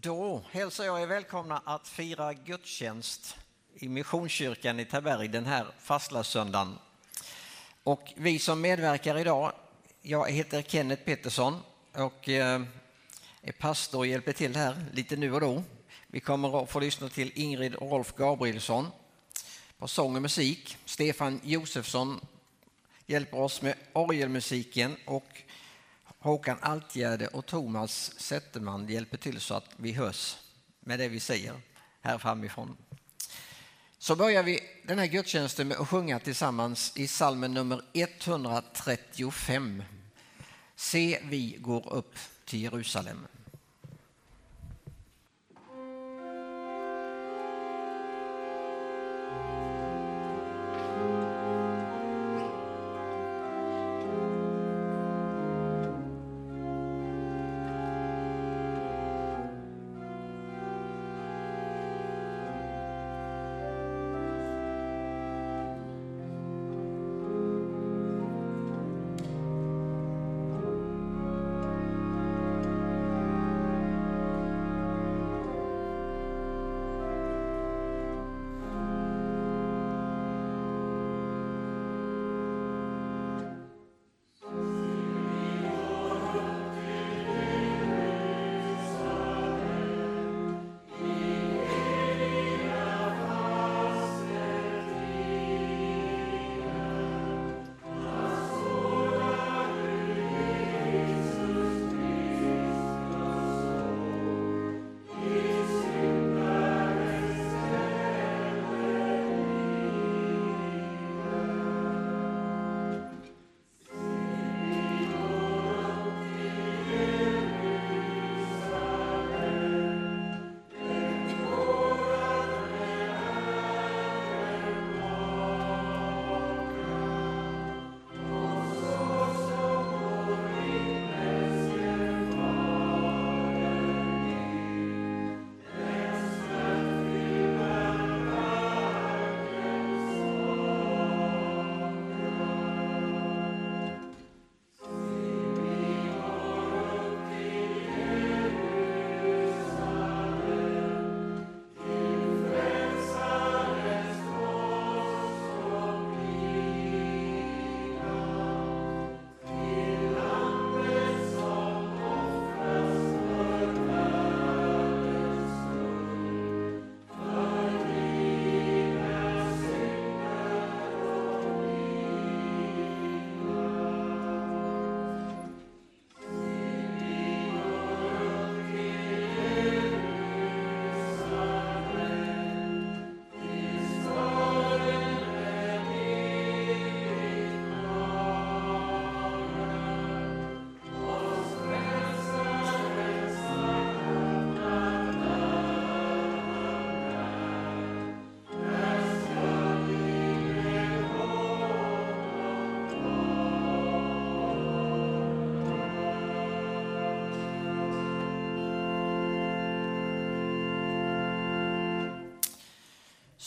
Då hälsar jag er välkomna att fira gudstjänst i Missionskyrkan i Taberg den här fastlagssöndagen. Och vi som medverkar idag, jag heter Kenneth Pettersson och eh, är pastor och hjälper till här lite nu och då. Vi kommer att få lyssna till Ingrid och Rolf Gabrielsson på sång och musik. Stefan Josefsson hjälper oss med orgelmusiken och Håkan Altgärde och Thomas Zetterman hjälper till så att vi hörs med det vi säger här framifrån. Så börjar vi den här gudstjänsten med att sjunga tillsammans i salmen nummer 135. Se, vi går upp till Jerusalem.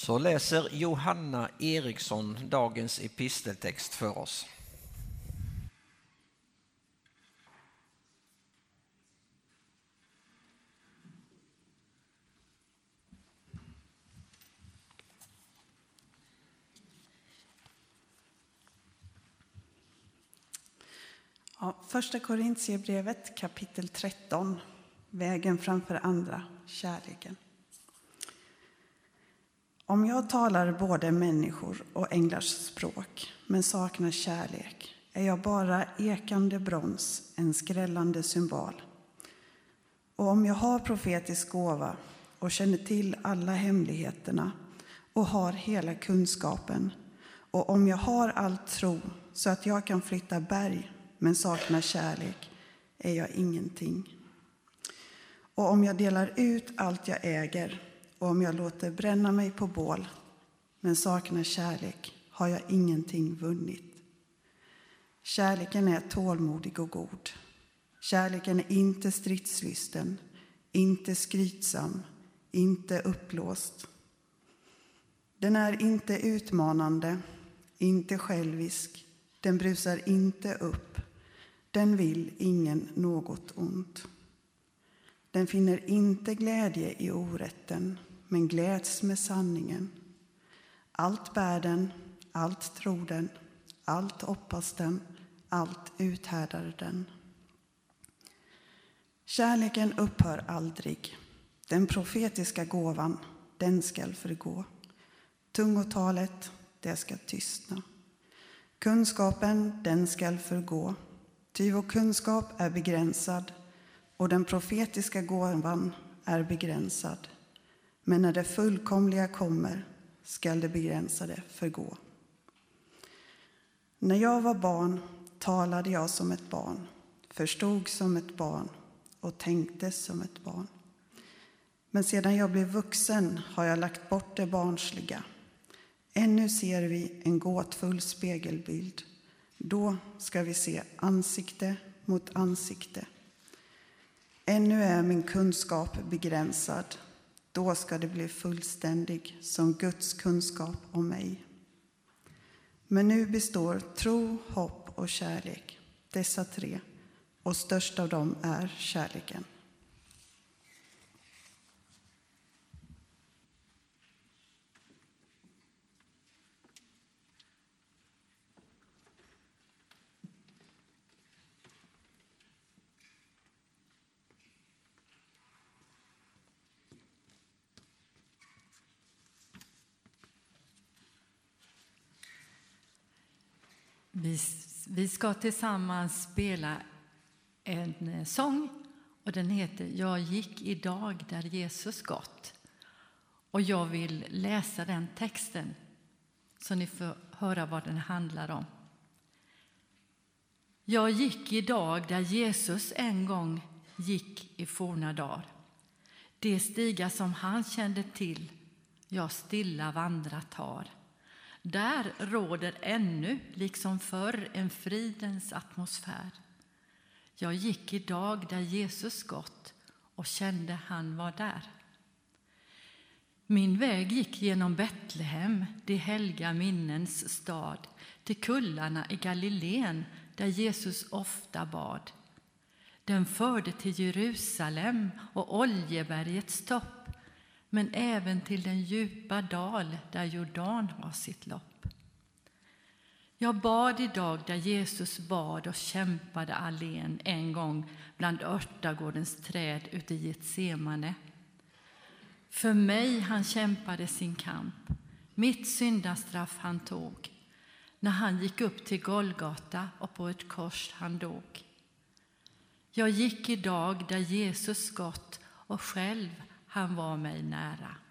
Så läser Johanna Eriksson dagens episteltext för oss. Ja, första Korintierbrevet kapitel 13, Vägen framför andra, kärleken. Om jag talar både människor och änglars språk men saknar kärlek är jag bara ekande brons, en skrällande symbol. Och om jag har profetisk gåva och känner till alla hemligheterna och har hela kunskapen och om jag har all tro så att jag kan flytta berg men saknar kärlek är jag ingenting. Och om jag delar ut allt jag äger och om jag låter bränna mig på bål men saknar kärlek har jag ingenting vunnit. Kärleken är tålmodig och god. Kärleken är inte stridslysten, inte skrytsam, inte uppblåst. Den är inte utmanande, inte självisk, den brusar inte upp, den vill ingen något ont. Den finner inte glädje i orätten, men gläds med sanningen. Allt bär den, allt tror den, allt hoppas den, allt uthärdar den. Kärleken upphör aldrig. Den profetiska gåvan, den skall förgå. Tungotalet, det ska tystna. Kunskapen, den skall förgå. Ty vår kunskap är begränsad och den profetiska gåvan är begränsad. Men när det fullkomliga kommer skall det begränsade förgå. När jag var barn talade jag som ett barn, förstod som ett barn och tänkte som ett barn. Men sedan jag blev vuxen har jag lagt bort det barnsliga. Ännu ser vi en gåtfull spegelbild. Då ska vi se ansikte mot ansikte. Ännu är min kunskap begränsad. Då ska det bli fullständig som Guds kunskap om mig. Men nu består tro, hopp och kärlek, dessa tre, och störst av dem är kärleken. Vi, vi ska tillsammans spela en eh, sång och den heter Jag gick idag där Jesus gått. Och jag vill läsa den texten så ni får höra vad den handlar om. Jag gick idag där Jesus en gång gick i forna dagar. De stigar som han kände till jag stilla vandrat har. Där råder ännu, liksom förr, en fridens atmosfär. Jag gick idag där Jesus gått och kände han var där. Min väg gick genom Betlehem, det helga minnens stad till kullarna i Galileen där Jesus ofta bad. Den förde till Jerusalem och Oljebergets topp men även till den djupa dal där Jordan har sitt lopp. Jag bad idag där Jesus bad och kämpade allen en gång bland örtagårdens träd ute i Getsemane. För mig han kämpade sin kamp, mitt syndastraff han tog när han gick upp till Golgata och på ett kors han dog. Jag gick idag där Jesus gått och själv han var mig nära.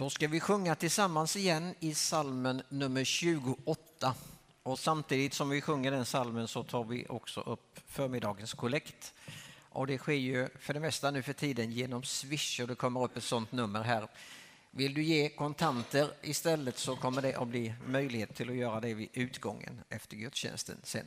Då ska vi sjunga tillsammans igen i salmen nummer 28. Och samtidigt som vi sjunger den salmen så tar vi också upp förmiddagens kollekt. Och det sker ju för det mesta nu för tiden genom Swish och det kommer upp ett sånt nummer här. Vill du ge kontanter istället så kommer det att bli möjlighet till att göra det vid utgången efter gudstjänsten sen.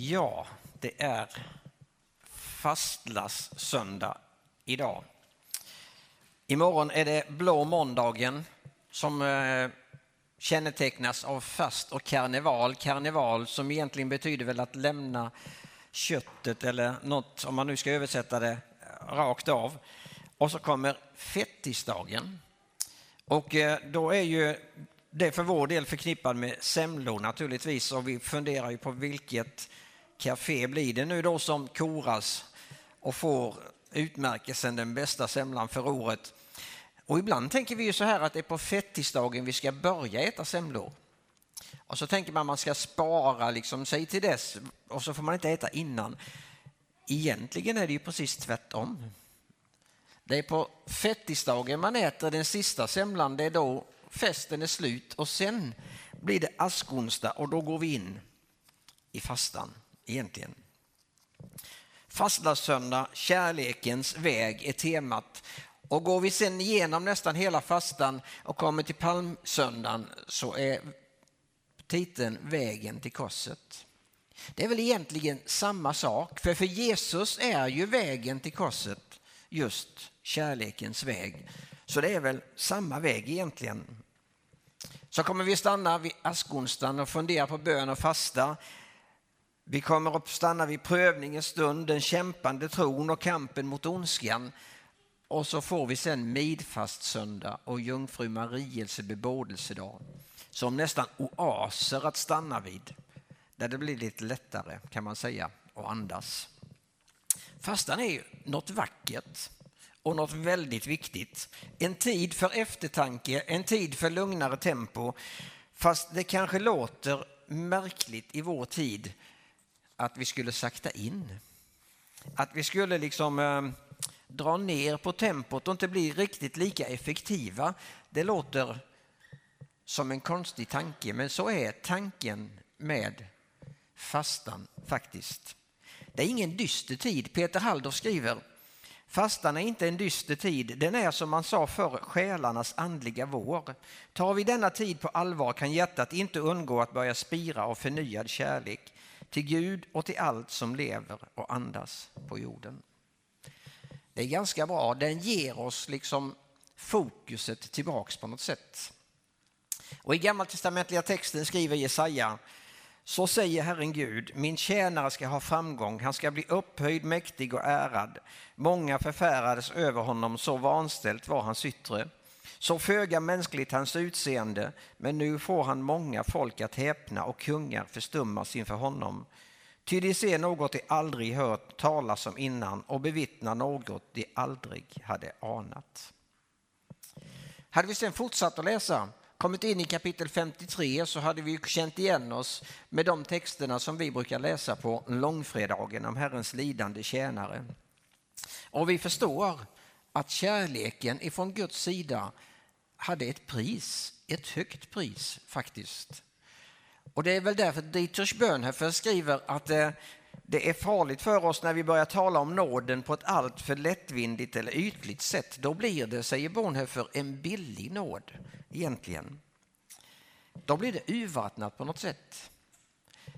Ja, det är fastlagssöndag idag. Imorgon är det blå måndagen som eh, kännetecknas av fast och karneval. Karneval som egentligen betyder väl att lämna köttet eller något, om man nu ska översätta det eh, rakt av. Och så kommer fettisdagen. Och eh, då är ju det för vår del förknippat med semlor naturligtvis och vi funderar ju på vilket café blir det nu då som koras och får utmärkelsen den bästa semlan för året. Och ibland tänker vi ju så här att det är på fettisdagen vi ska börja äta semlor. Och så tänker man att man ska spara liksom sig till dess och så får man inte äta innan. Egentligen är det ju precis tvärtom. Det är på fettisdagen man äter den sista semlan, det är då festen är slut och sen blir det askonsdag och då går vi in i fastan egentligen. Fastlagssöndag, kärlekens väg är temat och går vi sen igenom nästan hela fastan och kommer till palmsöndagen så är titeln Vägen till korset. Det är väl egentligen samma sak, för för Jesus är ju vägen till korset just kärlekens väg. Så det är väl samma väg egentligen. Så kommer vi stanna vid askonsdagen och fundera på bön och fasta. Vi kommer att stanna vid prövningens stund, den kämpande tron och kampen mot ondskan. Och så får vi sen midfastsöndag och jungfru Marielse bebådelsedag som nästan oaser att stanna vid. Där det blir lite lättare kan man säga att andas. Fastan är ju något vackert och något väldigt viktigt. En tid för eftertanke, en tid för lugnare tempo. Fast det kanske låter märkligt i vår tid att vi skulle sakta in. Att vi skulle liksom eh, ner på tempot och inte bli riktigt lika effektiva. Det låter som en konstig tanke, men så är tanken med fastan faktiskt. Det är ingen dyster tid. Peter Halldorf skriver Fastan är inte en dyster tid, den är som man sa förr själarnas andliga vår. Tar vi denna tid på allvar kan hjärtat inte undgå att börja spira av förnyad kärlek till Gud och till allt som lever och andas på jorden. Det är ganska bra, den ger oss liksom fokuset tillbaks på något sätt. Och i gammaltestamentliga texten skriver Jesaja så säger Herren Gud, min tjänare ska ha framgång, han ska bli upphöjd, mäktig och ärad. Många förfärades över honom, så vanställt var hans yttre. Så föga mänskligt hans utseende, men nu får han många folk att häpna och kungar förstummas inför honom. Ty de ser något de aldrig hört talas om innan och bevittnar något de aldrig hade anat. Hade vi sedan fortsatt att läsa kommit in i kapitel 53 så hade vi känt igen oss med de texterna som vi brukar läsa på långfredagen om Herrens lidande tjänare. Och vi förstår att kärleken ifrån Guds sida hade ett pris, ett högt pris faktiskt. Och det är väl därför Dietrich Bonhoeffer skriver att det, det är farligt för oss när vi börjar tala om nåden på ett alltför lättvindigt eller ytligt sätt. Då blir det, säger Bonhoeffer, en billig nåd egentligen. Då blir det urvattnat på något sätt.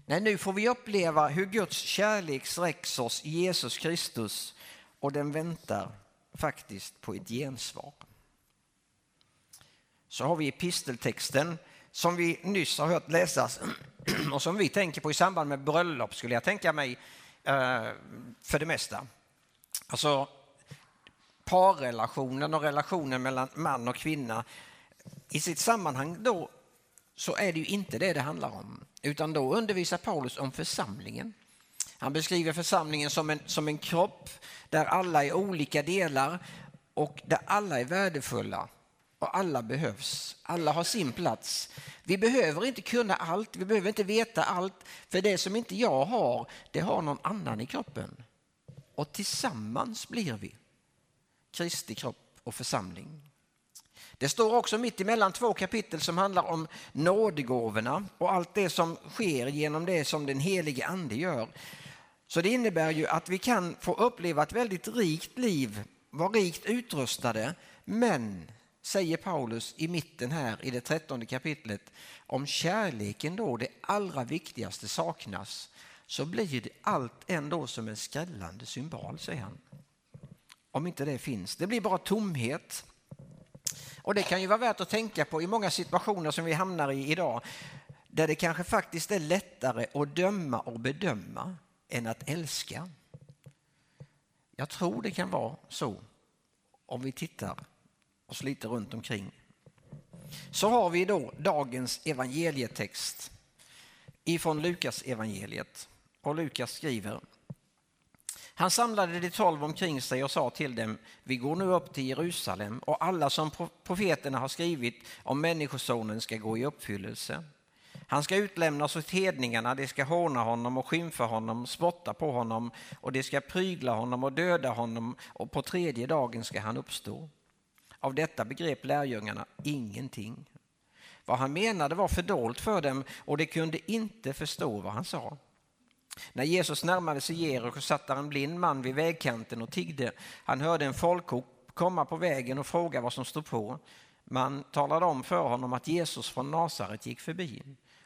Nej, nu får vi uppleva hur Guds kärlek sträcks oss i Jesus Kristus och den väntar faktiskt på ett gensvar. Så har vi episteltexten som vi nyss har hört läsas och som vi tänker på i samband med bröllop skulle jag tänka mig eh, för det mesta. Alltså parrelationen och relationen mellan man och kvinna i sitt sammanhang då så är det ju inte det det handlar om, utan då undervisar Paulus om församlingen. Han beskriver församlingen som en, som en kropp där alla är olika delar och där alla är värdefulla och alla behövs. Alla har sin plats. Vi behöver inte kunna allt, vi behöver inte veta allt, för det som inte jag har, det har någon annan i kroppen. Och tillsammans blir vi Kristi kropp och församling. Det står också mitt emellan två kapitel som handlar om nådegåvorna och allt det som sker genom det som den helige ande gör. Så det innebär ju att vi kan få uppleva ett väldigt rikt liv, vara rikt utrustade, men säger Paulus i mitten här i det trettonde kapitlet, om kärleken då det allra viktigaste saknas så blir det allt ändå som en skrällande symbol, säger han. Om inte det finns. Det blir bara tomhet. Och det kan ju vara värt att tänka på i många situationer som vi hamnar i idag där det kanske faktiskt är lättare att döma och bedöma än att älska. Jag tror det kan vara så om vi tittar oss lite runt omkring. Så har vi då dagens evangelietext ifrån Lukas evangeliet. Och Lukas skriver han samlade de tolv omkring sig och sa till dem, vi går nu upp till Jerusalem och alla som profeterna har skrivit om Människosonen ska gå i uppfyllelse. Han ska utlämnas åt hedningarna, de ska håna honom och skymfa honom, spotta på honom och de ska prygla honom och döda honom och på tredje dagen ska han uppstå. Av detta begrep lärjungarna ingenting. Vad han menade var fördolt för dem och de kunde inte förstå vad han sa. När Jesus närmade sig Jeriko satt där en blind man vid vägkanten och tiggde. Han hörde en folkhop komma på vägen och fråga vad som stod på. Man talade om för honom att Jesus från Nasaret gick förbi.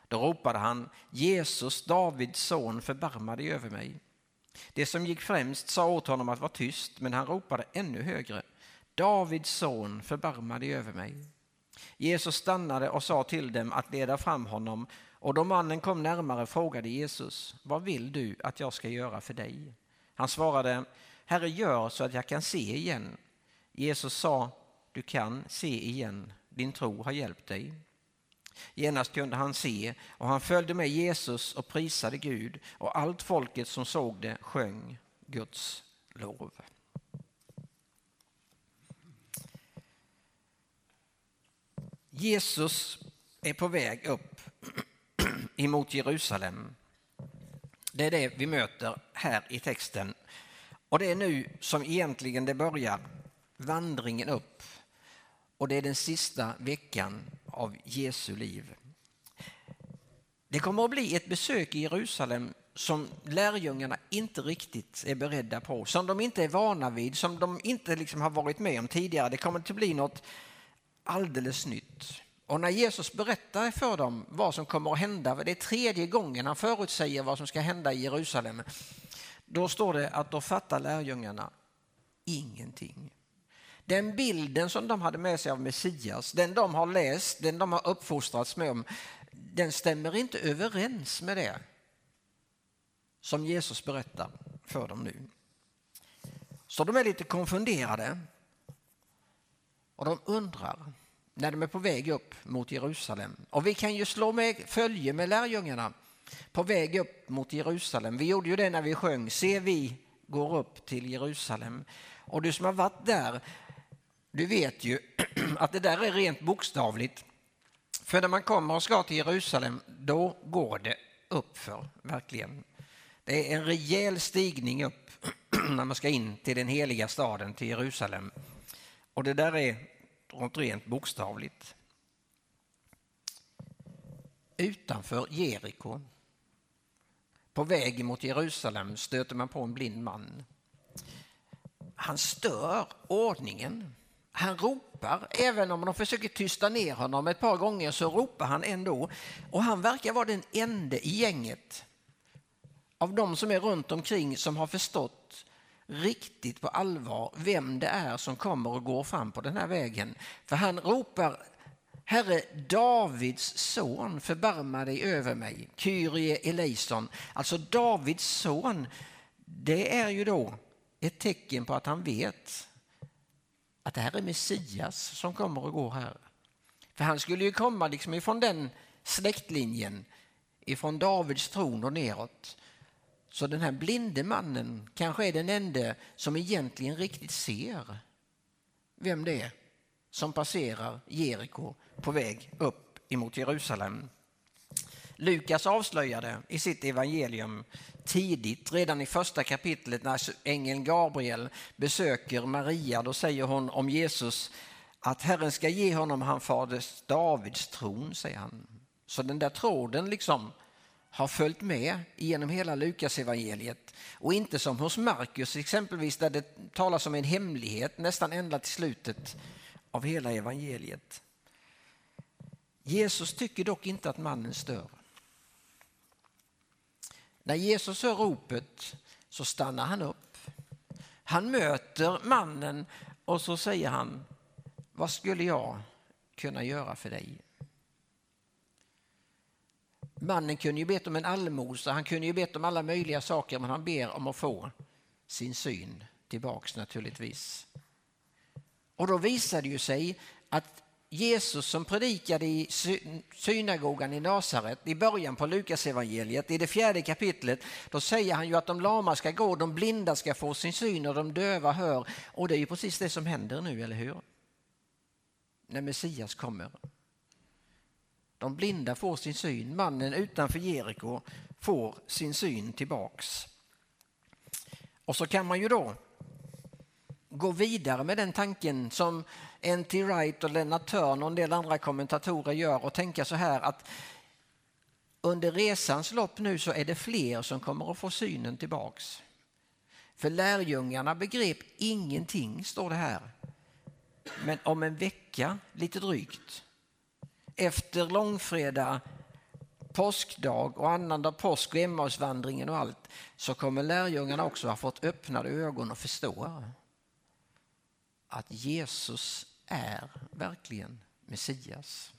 Då ropade han Jesus, Davids son, förbarma dig över mig. Det som gick främst sa åt honom att vara tyst, men han ropade ännu högre. Davids son, förbarma dig över mig. Jesus stannade och sa till dem att leda fram honom och då mannen kom närmare frågade Jesus, vad vill du att jag ska göra för dig? Han svarade, Herre gör så att jag kan se igen. Jesus sa, du kan se igen, din tro har hjälpt dig. Genast kunde han se och han följde med Jesus och prisade Gud och allt folket som såg det sjöng Guds lov. Jesus är på väg upp emot Jerusalem. Det är det vi möter här i texten. Och det är nu som egentligen det börjar, vandringen upp. Och det är den sista veckan av Jesu liv. Det kommer att bli ett besök i Jerusalem som lärjungarna inte riktigt är beredda på, som de inte är vana vid, som de inte liksom har varit med om tidigare. Det kommer att bli något alldeles nytt. Och när Jesus berättar för dem vad som kommer att hända, det är tredje gången han förutsäger vad som ska hända i Jerusalem, då står det att då fattar lärjungarna ingenting. Den bilden som de hade med sig av Messias, den de har läst, den de har uppfostrats med, om, den stämmer inte överens med det som Jesus berättar för dem nu. Så de är lite konfunderade och de undrar när de är på väg upp mot Jerusalem. Och vi kan ju slå med följe med lärjungarna på väg upp mot Jerusalem. Vi gjorde ju det när vi sjöng Se vi går upp till Jerusalem. Och du som har varit där, du vet ju att det där är rent bokstavligt. För när man kommer och ska till Jerusalem, då går det uppför, verkligen. Det är en rejäl stigning upp när man ska in till den heliga staden, till Jerusalem. Och det där är rent bokstavligt. Utanför Jeriko, på väg mot Jerusalem, stöter man på en blind man. Han stör ordningen. Han ropar, även om de försöker tysta ner honom ett par gånger så ropar han ändå. Och han verkar vara den enda i gänget av de som är runt omkring som har förstått riktigt på allvar vem det är som kommer och går fram på den här vägen. För han ropar Herre Davids son, förbarma dig över mig. Kyrie eleison. Alltså Davids son, det är ju då ett tecken på att han vet att det här är Messias som kommer och går här. För han skulle ju komma liksom ifrån den släktlinjen, ifrån Davids tron och neråt. Så den här blinde mannen kanske är den enda som egentligen riktigt ser vem det är som passerar Jeriko på väg upp emot Jerusalem. Lukas avslöjade i sitt evangelium tidigt, redan i första kapitlet när ängeln Gabriel besöker Maria, då säger hon om Jesus att Herren ska ge honom han faders Davids tron, säger han. Så den där tråden liksom har följt med genom hela Lukas evangeliet och inte som hos Markus exempelvis där det talas om en hemlighet nästan ända till slutet av hela evangeliet. Jesus tycker dock inte att mannen stör. När Jesus hör ropet så stannar han upp. Han möter mannen och så säger han, vad skulle jag kunna göra för dig? Mannen kunde ju bett om en allmosa, han kunde ju bett om alla möjliga saker men han ber om att få sin syn tillbaks naturligtvis. Och då visade det ju sig att Jesus som predikade i synagogan i Nasaret i början på Lukas evangeliet i det fjärde kapitlet, då säger han ju att de lama ska gå, de blinda ska få sin syn och de döva hör. Och det är ju precis det som händer nu, eller hur? När Messias kommer. De blinda får sin syn, mannen utanför Jeriko får sin syn tillbaks. Och så kan man ju då gå vidare med den tanken som N.T. Wright och Lennart Törn och en del andra kommentatorer gör och tänka så här att under resans lopp nu så är det fler som kommer att få synen tillbaks. För lärjungarna begrep ingenting, står det här. Men om en vecka, lite drygt, efter långfredag, påskdag och annandag påsk och Emmausvandringen och allt så kommer lärjungarna också ha fått öppnade ögon och förstå att Jesus är verkligen Messias.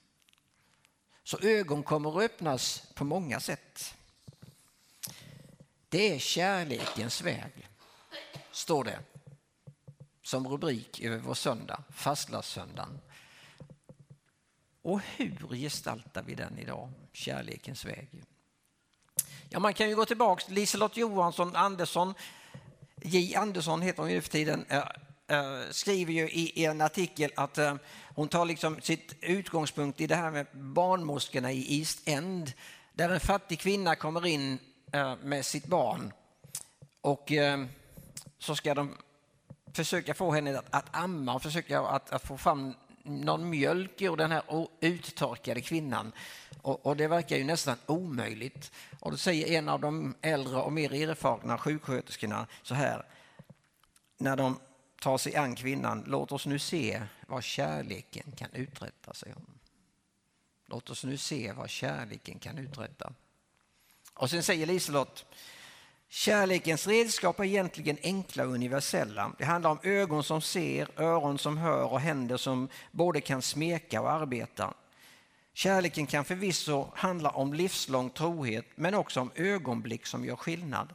Så ögon kommer att öppnas på många sätt. Det är kärlekens väg, står det som rubrik över vår söndag, fastlagssöndagen. Och hur gestaltar vi den idag, kärlekens väg? Ja, man kan ju gå tillbaka till Liselott Johansson Andersson, J. Andersson heter hon ju för tiden, äh, äh, skriver ju i, en artikel att äh, hon tar liksom sitt utgångspunkt i det här med barnmorskorna i East End, där en fattig kvinna kommer in med sitt barn. Och så ska de försöka få henne att, att amma och försöka att, att, få fram någon mjölk ur den här uttorkade kvinnan. Och, och, det verkar ju nästan omöjligt. Och då säger en av de äldre och mer erfarna sjuksköterskorna så här, när de tar sig an kvinnan, låt oss nu se vad kärleken kan uträtta, säger hon. Låt oss nu se vad kärleken kan uträtta. Och sen säger Liselott, kärlekens redskap är egentligen enkla och universella. Det handlar om ögon som ser, öron som hör och händer som både kan smeka och arbeta. Kärleken kan förvisso handla om livslång trohet men också om ögonblick som gör skillnad.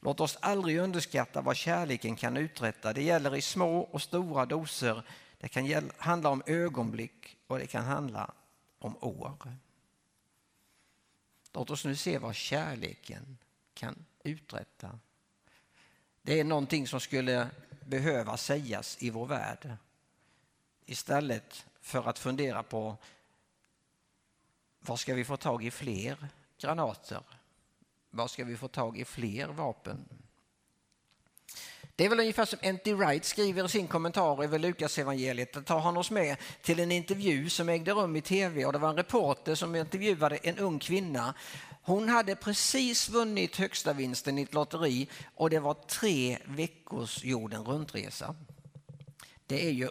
Låt oss aldrig underskatta vad kärleken kan uträtta. Det gäller i små och stora doser. Det kan handla om ögonblick och det kan handla om år. Låt oss nu se vad kärleken kan uträtta. Det är någonting som skulle behöva sägas i vår värld istället för att fundera på var ska vi få tag i fler granater? Var ska vi få tag i fler vapen? Det är väl ungefär som N.T. Wright skriver i sin kommentar över Lukas evangeliet. Där tar han oss med till en intervju som ägde rum i tv och det var en reporter som intervjuade en ung kvinna. Hon hade precis vunnit högsta vinsten i ett lotteri och det var tre veckors jorden runtresa. Det är ju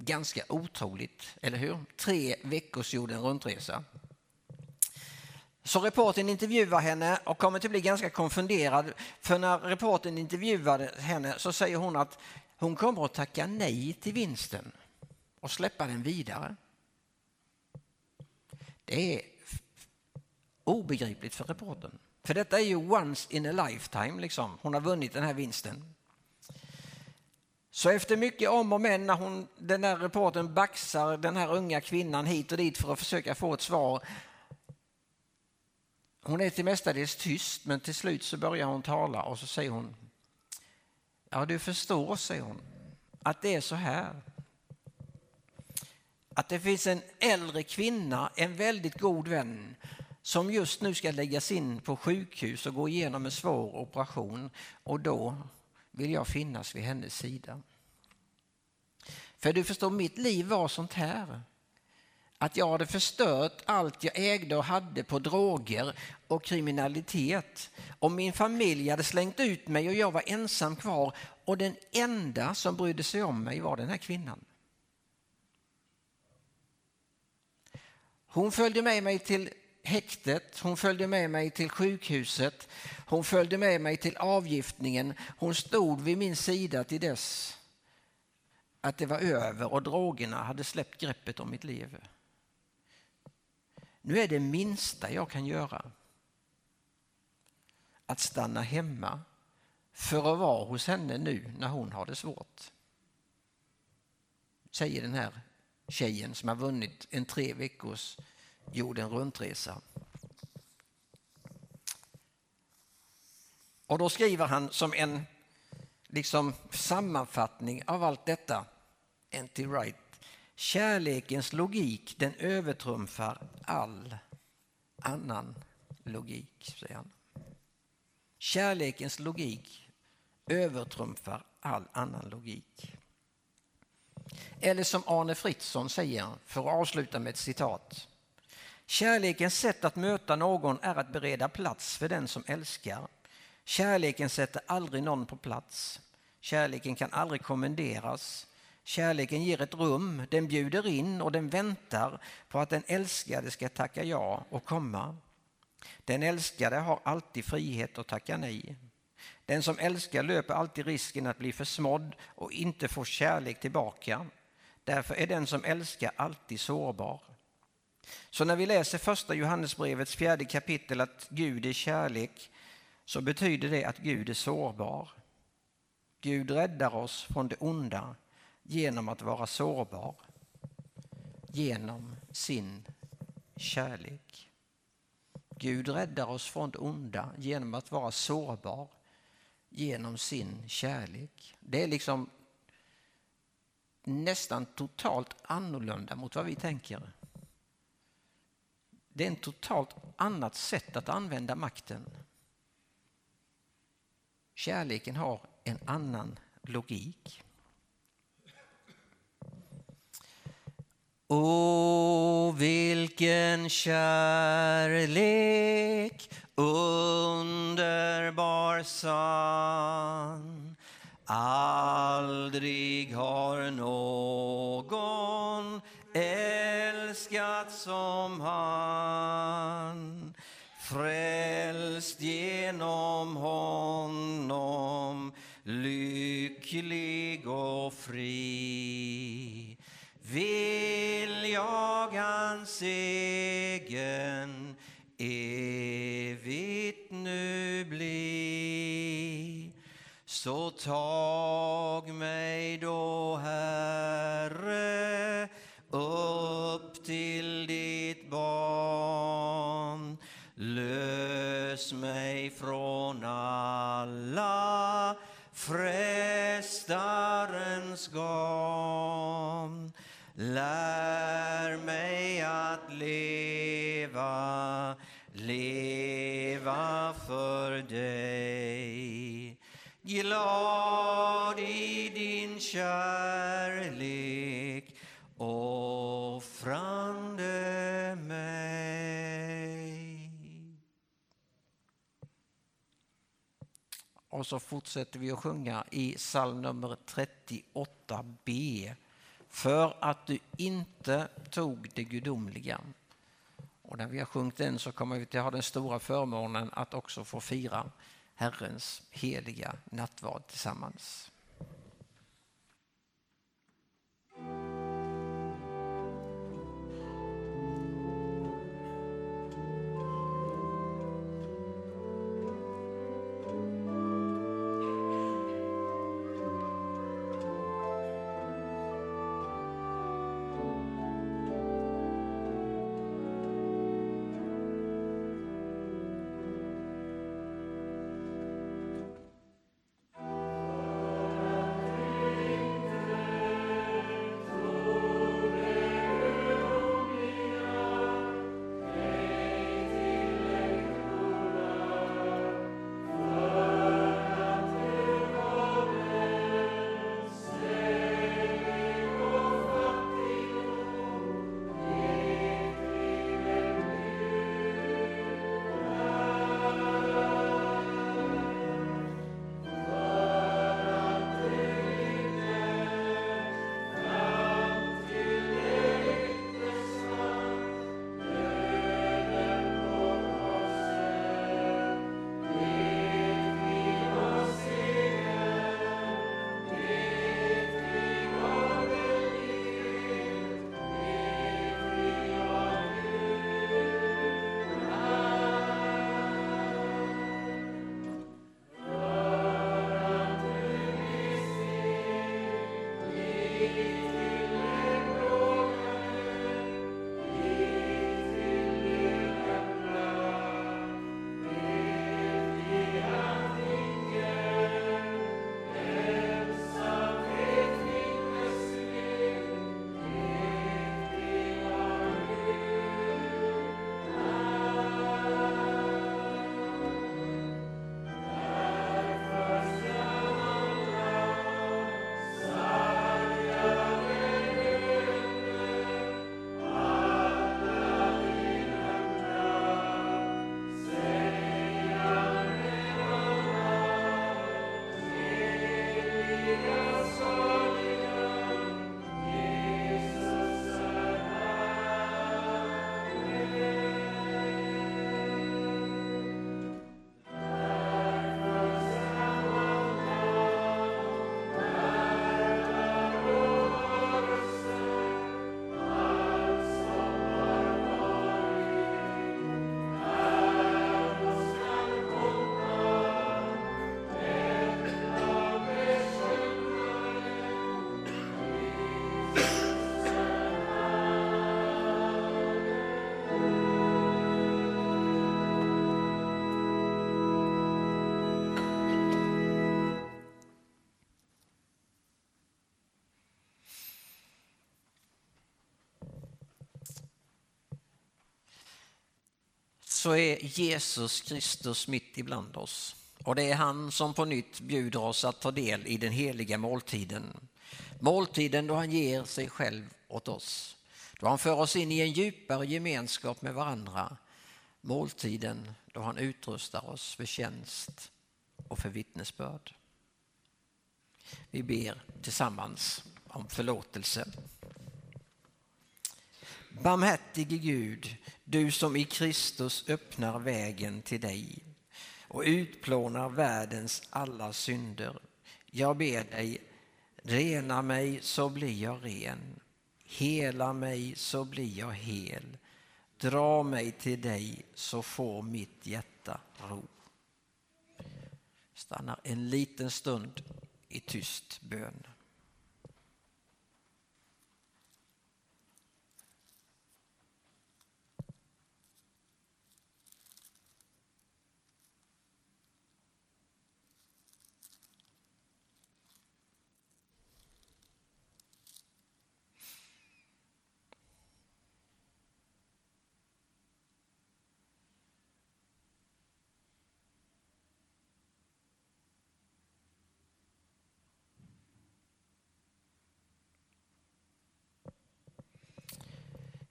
ganska otroligt, eller hur? Tre veckors jorden runtresa. Så reporten intervjuar henne och kommer att bli ganska konfunderad. För när reporten intervjuade henne så säger hon att hon kommer att tacka nej till vinsten och släppa den vidare. Det är obegripligt för reporten. För detta är ju once in a lifetime, liksom. hon har vunnit den här vinsten. Så efter mycket om och men när hon, den där reporten baxar den här unga kvinnan hit och dit för att försöka få ett svar hon är till mestadels tyst, men till slut så börjar hon tala och så säger hon Ja, du förstår, säger hon, att det är så här. Att det finns en äldre kvinna, en väldigt god vän, som just nu ska läggas in på sjukhus och gå igenom en svår operation och då vill jag finnas vid hennes sida. För du förstår, mitt liv var sånt här att jag hade förstört allt jag ägde och hade på droger och kriminalitet. Och min familj hade slängt ut mig och jag var ensam kvar och den enda som brydde sig om mig var den här kvinnan. Hon följde med mig till häktet, hon följde med mig till sjukhuset, hon följde med mig till avgiftningen. Hon stod vid min sida till dess att det var över och drogerna hade släppt greppet om mitt liv. Nu är det minsta jag kan göra att stanna hemma för att vara hos henne nu när hon har det svårt. Säger den här tjejen som har vunnit en tre veckors jorden runtresa. Och då skriver han som en liksom sammanfattning av allt detta, N.T. Wright, Kärlekens logik den övertrumfar all annan logik, säger han. Kärlekens logik övertrumfar all annan logik. Eller som Arne Fritzson säger, för att avsluta med ett citat. Kärlekens sätt att möta någon är att bereda plats för den som älskar. Kärleken sätter aldrig någon på plats. Kärleken kan aldrig kommenderas. Kärleken ger ett rum, den bjuder in och den väntar på att den älskade ska tacka ja och komma. Den älskade har alltid frihet att tacka nej. Den som älskar löper alltid risken att bli försmådd och inte få kärlek tillbaka. Därför är den som älskar alltid sårbar. Så när vi läser första Johannesbrevets fjärde kapitel att Gud är kärlek så betyder det att Gud är sårbar. Gud räddar oss från det onda genom att vara sårbar, genom sin kärlek. Gud räddar oss från det onda genom att vara sårbar, genom sin kärlek. Det är liksom nästan totalt annorlunda mot vad vi tänker. Det är ett totalt annat sätt att använda makten. Kärleken har en annan logik. O vilken kärlek underbar sann Aldrig har någon älskat som han frälst genom honom lycklig och fri vill jag hans egen evigt nu bli. Så tag mig då, Herre, Lös mig från alla frestarens garn. Lär mig att leva, leva för dig. Glad i din kärlek, offrande mig. Och så fortsätter vi att sjunga i psalm nummer 38b för att du inte tog det gudomliga. Och när vi har sjungit den så kommer vi att ha den stora förmånen att också få fira Herrens heliga nattvard tillsammans. Så är Jesus Kristus mitt ibland oss. Och det är han som på nytt bjuder oss att ta del i den heliga måltiden. Måltiden då han ger sig själv åt oss. Då han för oss in i en djupare gemenskap med varandra. Måltiden då han utrustar oss för tjänst och för vittnesbörd. Vi ber tillsammans om förlåtelse. Barmhärtige Gud, du som i Kristus öppnar vägen till dig och utplånar världens alla synder. Jag ber dig, rena mig så blir jag ren. Hela mig så blir jag hel. Dra mig till dig så får mitt hjärta ro. Stannar en liten stund i tyst bön.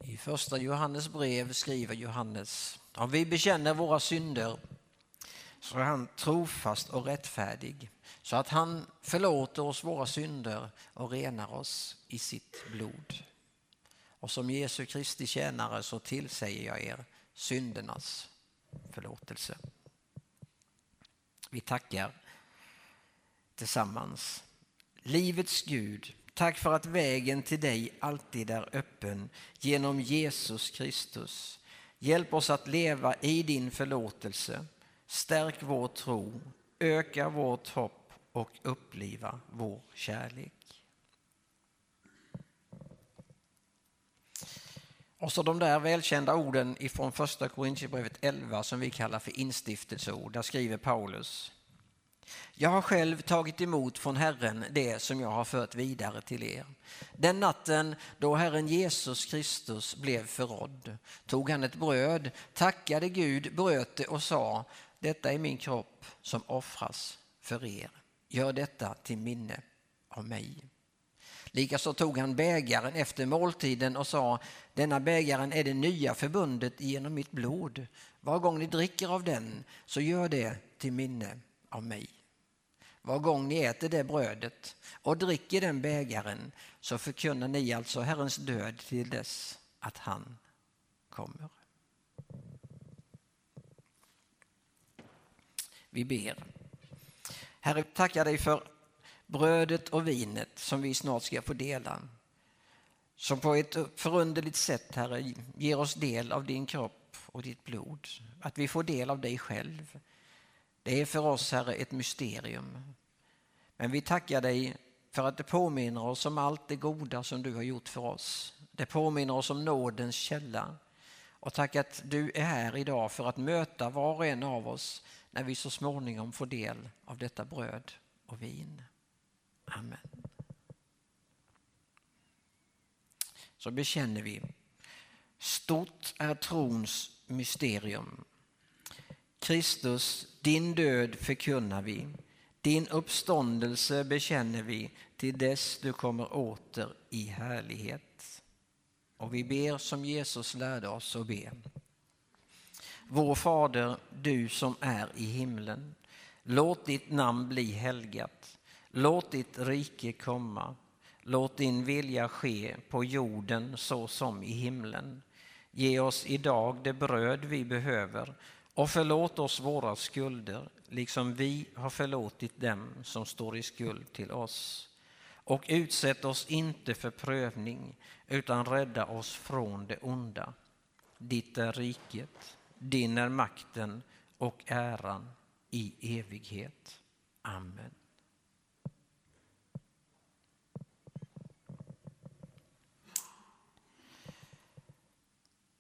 I första Johannes brev skriver Johannes, om vi bekänner våra synder så är han trofast och rättfärdig så att han förlåter oss våra synder och renar oss i sitt blod. Och som Jesu Kristi tjänare så tillsäger jag er syndernas förlåtelse. Vi tackar tillsammans. Livets Gud, Tack för att vägen till dig alltid är öppen genom Jesus Kristus. Hjälp oss att leva i din förlåtelse. Stärk vår tro, öka vårt hopp och uppliva vår kärlek. Och så de där välkända orden ifrån första Korintierbrevet 11 som vi kallar för instiftelseord. Där skriver Paulus jag har själv tagit emot från Herren det som jag har fört vidare till er. Den natten då Herren Jesus Kristus blev förrådd tog han ett bröd, tackade Gud, bröt det och sa detta är min kropp som offras för er. Gör detta till minne av mig. Likaså tog han bägaren efter måltiden och sa denna bägaren är det nya förbundet genom mitt blod. Var gång ni dricker av den så gör det till minne av mig. Var gång ni äter det brödet och dricker den bägaren så förkunnar ni alltså Herrens död till dess att han kommer. Vi ber. Herre, tackar dig för brödet och vinet som vi snart ska få dela. Som på ett förunderligt sätt, Herre, ger oss del av din kropp och ditt blod. Att vi får del av dig själv. Det är för oss, Herre, ett mysterium. Men vi tackar dig för att det påminner oss om allt det goda som du har gjort för oss. Det påminner oss om nådens källa. Och tack att du är här idag för att möta var och en av oss när vi så småningom får del av detta bröd och vin. Amen. Så bekänner vi. Stort är trons mysterium. Kristus, din död förkunnar vi. Din uppståndelse bekänner vi till dess du kommer åter i härlighet. Och vi ber som Jesus lärde oss att be. Vår Fader, du som är i himlen. Låt ditt namn bli helgat. Låt ditt rike komma. Låt din vilja ske på jorden så som i himlen. Ge oss idag det bröd vi behöver och förlåt oss våra skulder liksom vi har förlåtit dem som står i skuld till oss. Och utsätt oss inte för prövning utan rädda oss från det onda. Ditt är riket, din är makten och äran i evighet. Amen.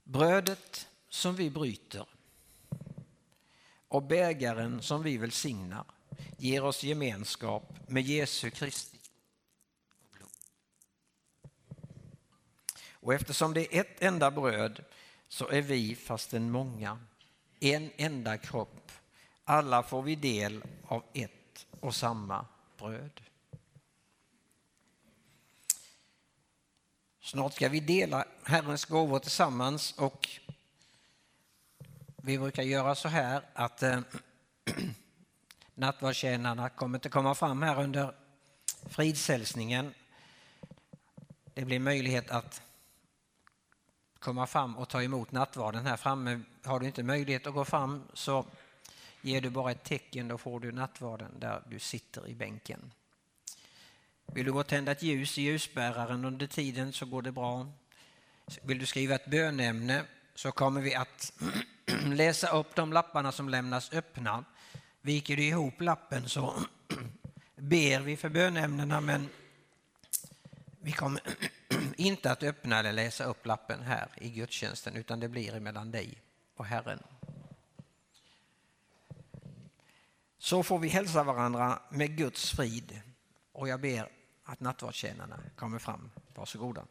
Brödet som vi bryter och bägaren som vi välsignar ger oss gemenskap med Jesu Kristi Och eftersom det är ett enda bröd så är vi, fastän många, en enda kropp Alla får vi del av ett och samma bröd. Snart ska vi dela Herrens gåvor tillsammans och vi brukar göra så här att eh, nattvardstjänarna kommer att komma fram här under fridshälsningen. Det blir möjlighet att komma fram och ta emot nattvarden här framme. Har du inte möjlighet att gå fram så ger du bara ett tecken, då får du nattvarden där du sitter i bänken. Vill du gå och tända ett ljus i ljusbäraren under tiden så går det bra. Vill du skriva ett bönämne så kommer vi att läsa upp de lapparna som lämnas öppna. Viker du ihop lappen så ber vi för bönämnena men vi kommer inte att öppna eller läsa upp lappen här i gudstjänsten utan det blir mellan dig och Herren. Så får vi hälsa varandra med Guds frid och jag ber att nattvardstjänarna kommer fram. Varsågoda.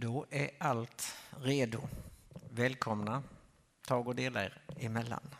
Då är allt redo. Välkomna. Tag och dela er emellan.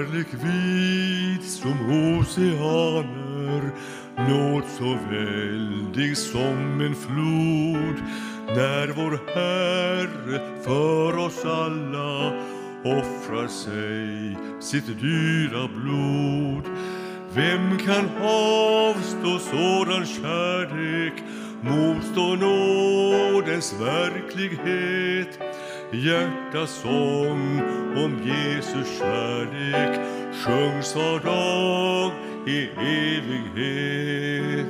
Kärlek vid som oceaner nåd så väldig som en flod när vår Herre för oss alla offrar sig sitt dyra blod. Vem kan avstå sådan kärlek, motstå nådens verklighet? Hjärtasång om Jesus kärlek sjungs var dag i evighet.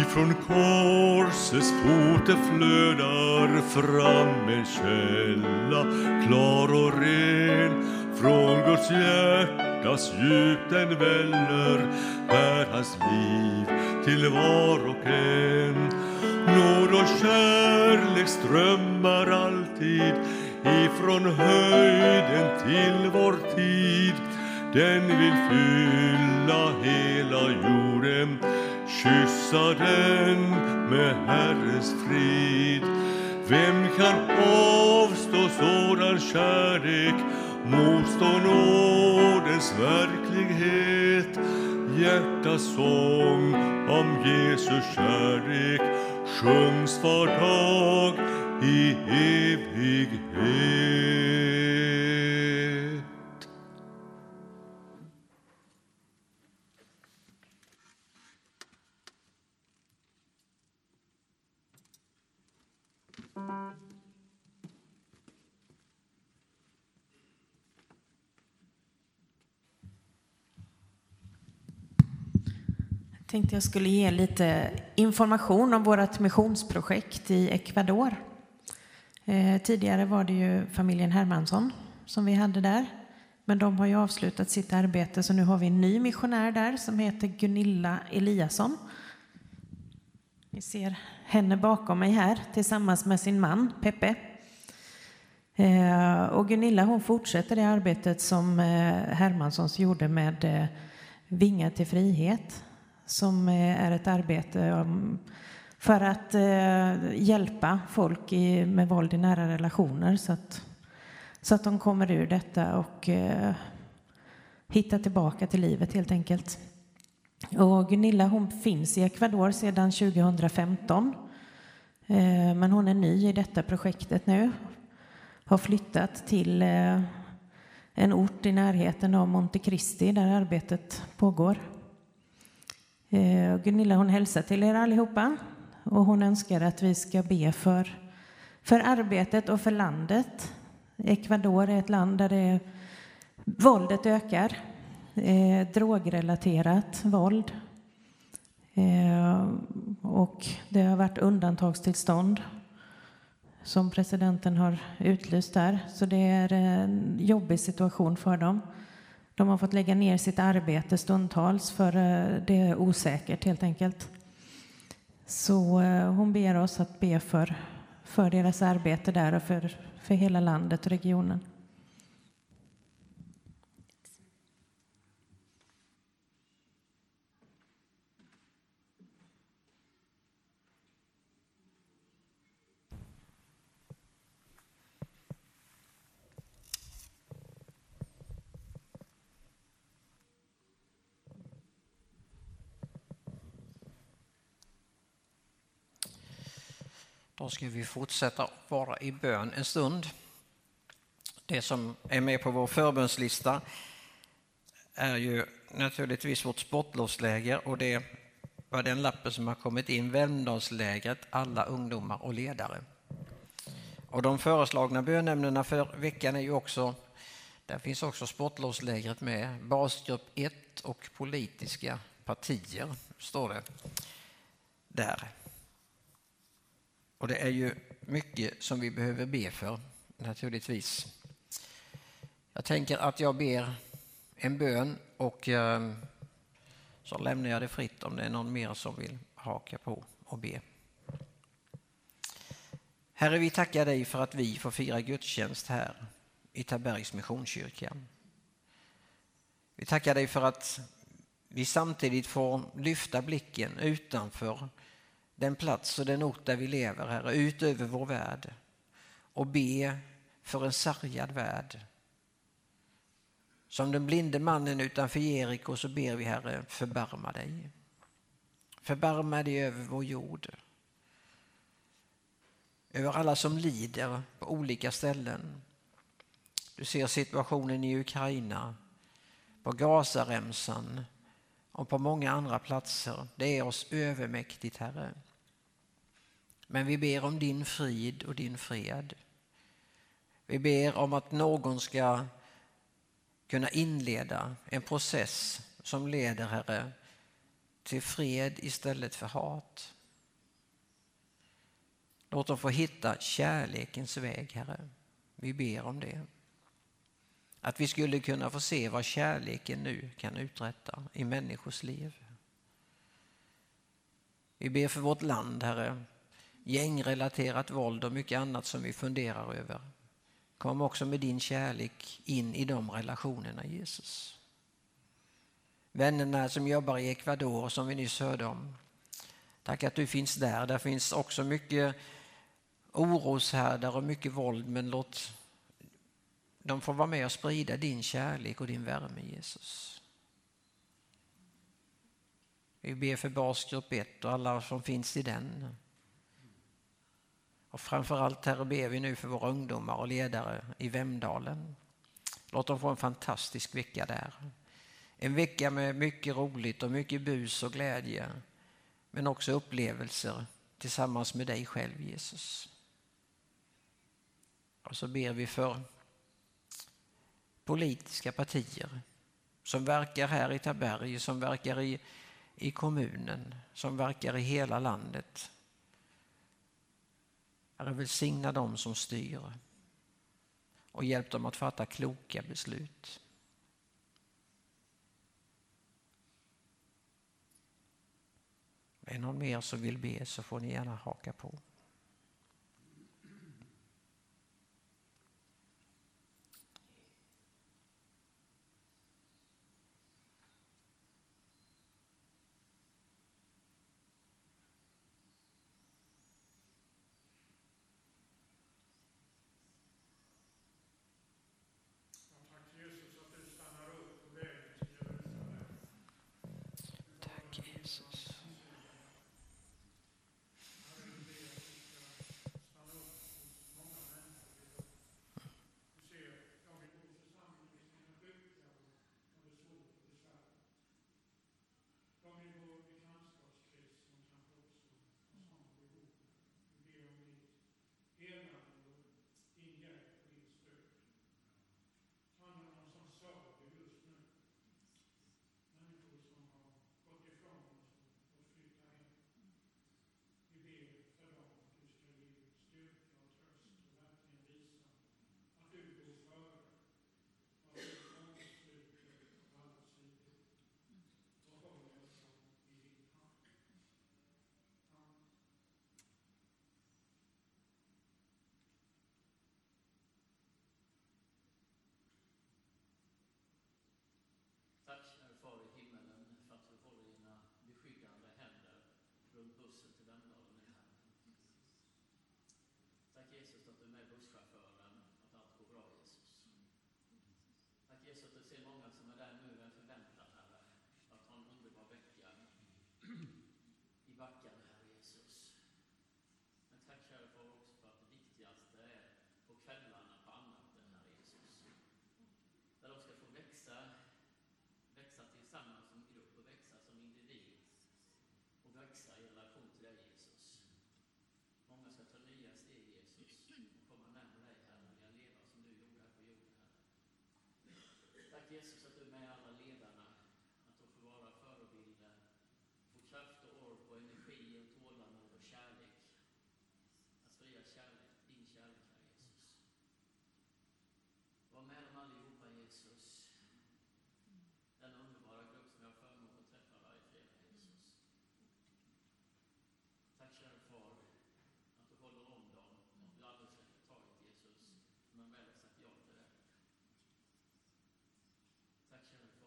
Ifrån korsets foter flödar fram en källa klar och ren från Guds hjärta hjärtas djup den väller bär hans liv till var och en Nåd och kärlek strömmar alltid ifrån höjden till vår tid den vill fylla hela jorden kyssa den med Herrens frid. Vem kan avstå sådan kärlek, motstår nådens verklighet? Hjärtasång om Jesus kärlek sjungs var dag i evighet. Tänkte jag skulle ge lite information om vårt missionsprojekt i Ecuador. Eh, tidigare var det ju familjen Hermansson som vi hade där. Men de har ju avslutat sitt arbete så nu har vi en ny missionär där som heter Gunilla Eliasson. Ni ser henne bakom mig här tillsammans med sin man Peppe. Eh, och Gunilla hon fortsätter det arbetet som eh, Hermanssons gjorde med Vingar till frihet som eh, är ett arbete um, för att eh, hjälpa folk med våld i nära relationer så att, så att de kommer ur detta och eh, hittar tillbaka till livet helt enkelt. Och Gunilla hon finns i Ecuador sedan 2015 men hon är ny i detta projektet nu. Har flyttat till en ort i närheten av Montecristi där arbetet pågår. Eh, Gunilla hon hälsar till er allihopa och hon önskar att vi ska be för, för arbetet och för landet. Ecuador är ett land där det, våldet ökar. Eh, drogrelaterat våld. Eh, och det har varit undantagstillstånd som presidenten har utlyst där. Så det är en jobbig situation för dem. De har fått lägga ner sitt arbete stundtals för eh, det är osäkert helt enkelt. Så eh, hon ber oss att be för, för deras arbete där och för, för hela landet och regionen. Då ska vi fortsätta vara i bön en stund. Det som är med på vår förbönslista är ju naturligtvis vårt sportlovsläger och det var den lappen som har kommit in, Vemdalslägret, alla ungdomar och ledare. Och de föreslagna bönämnena för veckan är ju också, där finns också sportlovslägret med, basgrupp 1 och politiska partier, står det där. Och det är ju mycket som vi behöver be för, naturligtvis. Jag tänker att jag ber en bön och ehm, så lämnar jag det fritt om det är någon mer som vill haka på och be. Herre, vi tackar dig för att vi får fira gudstjänst här i Tabergs Missionskyrka. Vi tackar dig för att vi samtidigt får lyfta blicken utanför den plats och den ort där vi lever, Herre, ut över vår värld och be för en sargad värld. Som den blinde mannen utanför Jeriko så ber vi Herre, förbarma dig. Förbarma dig över vår jord. Över alla som lider på olika ställen. Du ser situationen i Ukraina, på Gazaremsan och på många andra platser. Det är oss övermäktigt, Herre. Men vi ber om din frid och din fred. Vi ber om att någon ska kunna inleda en process som leder, Herre, till fred istället för hat. Låt dem få hitta kärlekens väg, Herre. Vi ber om det. Att vi skulle kunna få se vad kärleken nu kan uträtta i människors liv. Vi ber för vårt land, Herre. Gängrelaterat våld och mycket annat som vi funderar över. Kom också med din kärlek in i de relationerna, Jesus. Vännerna som jobbar i Ecuador som vi nyss hörde om. Tack att du finns där. Där finns också mycket oroshärdar och mycket våld men låt De få vara med och sprida din kärlek och din värme Jesus. Vi ber för basgrupp 1 och alla som finns i den. Och framförallt här ber vi nu för våra ungdomar och ledare i Vemdalen. Låt dem få en fantastisk vecka där. En vecka med mycket roligt och mycket bus och glädje. Men också upplevelser tillsammans med dig själv Jesus. Och så ber vi för politiska partier som verkar här i Taberg, som verkar i, i kommunen, som verkar i hela landet. Herre, välsigna dem som styr och hjälp dem att fatta kloka beslut. Är någon mer som vill be så får ni gärna haka på. Jesus att du är med busschauffören, att allt går bra Jesus. Mm. Tack Jesus att du ser många som är där nu med förväntan, Herre, att ha en underbar vecka i backen, Herre Jesus. Men tack kära Far också för att det viktigaste är på kvällarna på annatten, Herre Jesus. Där de ska få växa växa tillsammans som grupp och växa som individ och växa i relation till dig Jesus. Många ska ta nya steg Jesus och komma närmare dig Herre och leva som du gjorde här på jorden Herre. Tack Jesus att du är med alla ledarna, att de får vara förebilder, få kraft och ork och energi och tålamod och kärlek. Att sprida kärlek, din kärlek Herre Jesus. Var med dem allihopa Jesus den underbara grupp som jag har förmånen att träffa varje fredag, Jesus. Tack kära Far, att du håller om dem och att du aldrig släpper taget Jesus, när de väl har sagt ja till det. Tack kära Far,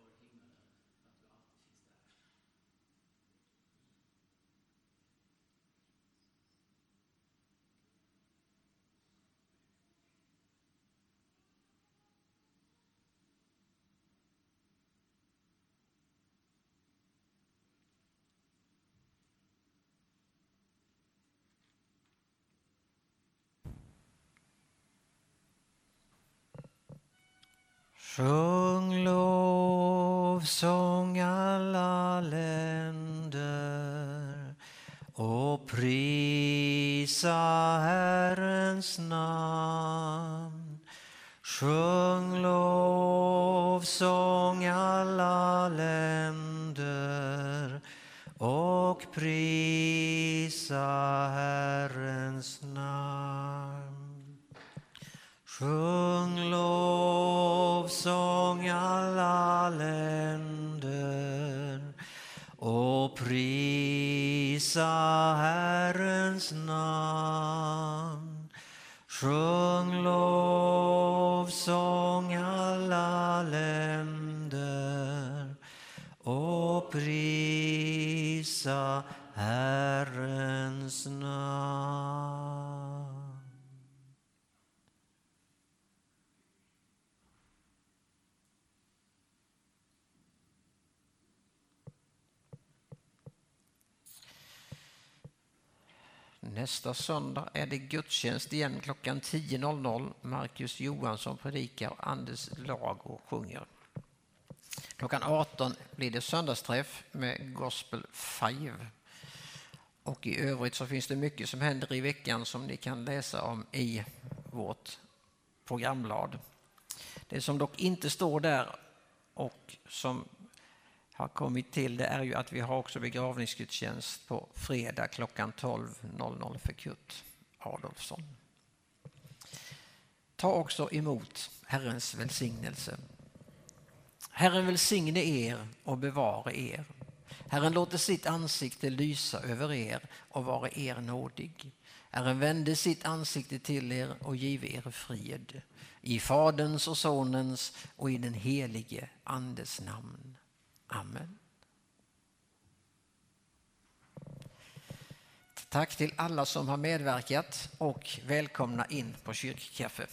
Sjung lovsång alla länder och prisa Herrens namn. Sjung lovsång alla länder och prisa prisa Herrens namn. Sjung Nästa söndag är det gudstjänst igen klockan 10.00. Marcus Johansson predikar och Anders Lago sjunger. Klockan 18 blir det söndagsträff med Gospel 5. Och i övrigt så finns det mycket som händer i veckan som ni kan läsa om i vårt programblad. Det som dock inte står där och som har kommit till det är ju att vi har också begravningsgudstjänst på fredag klockan 12.00 för Kurt Adolfsson. Ta också emot Herrens välsignelse. Herren välsigne er och bevare er. Herren låter sitt ansikte lysa över er och vara er nådig. Herren vände sitt ansikte till er och give er frid. I Faderns och Sonens och i den helige Andes namn. Amen. Tack till alla som har medverkat och välkomna in på kyrkkaffe.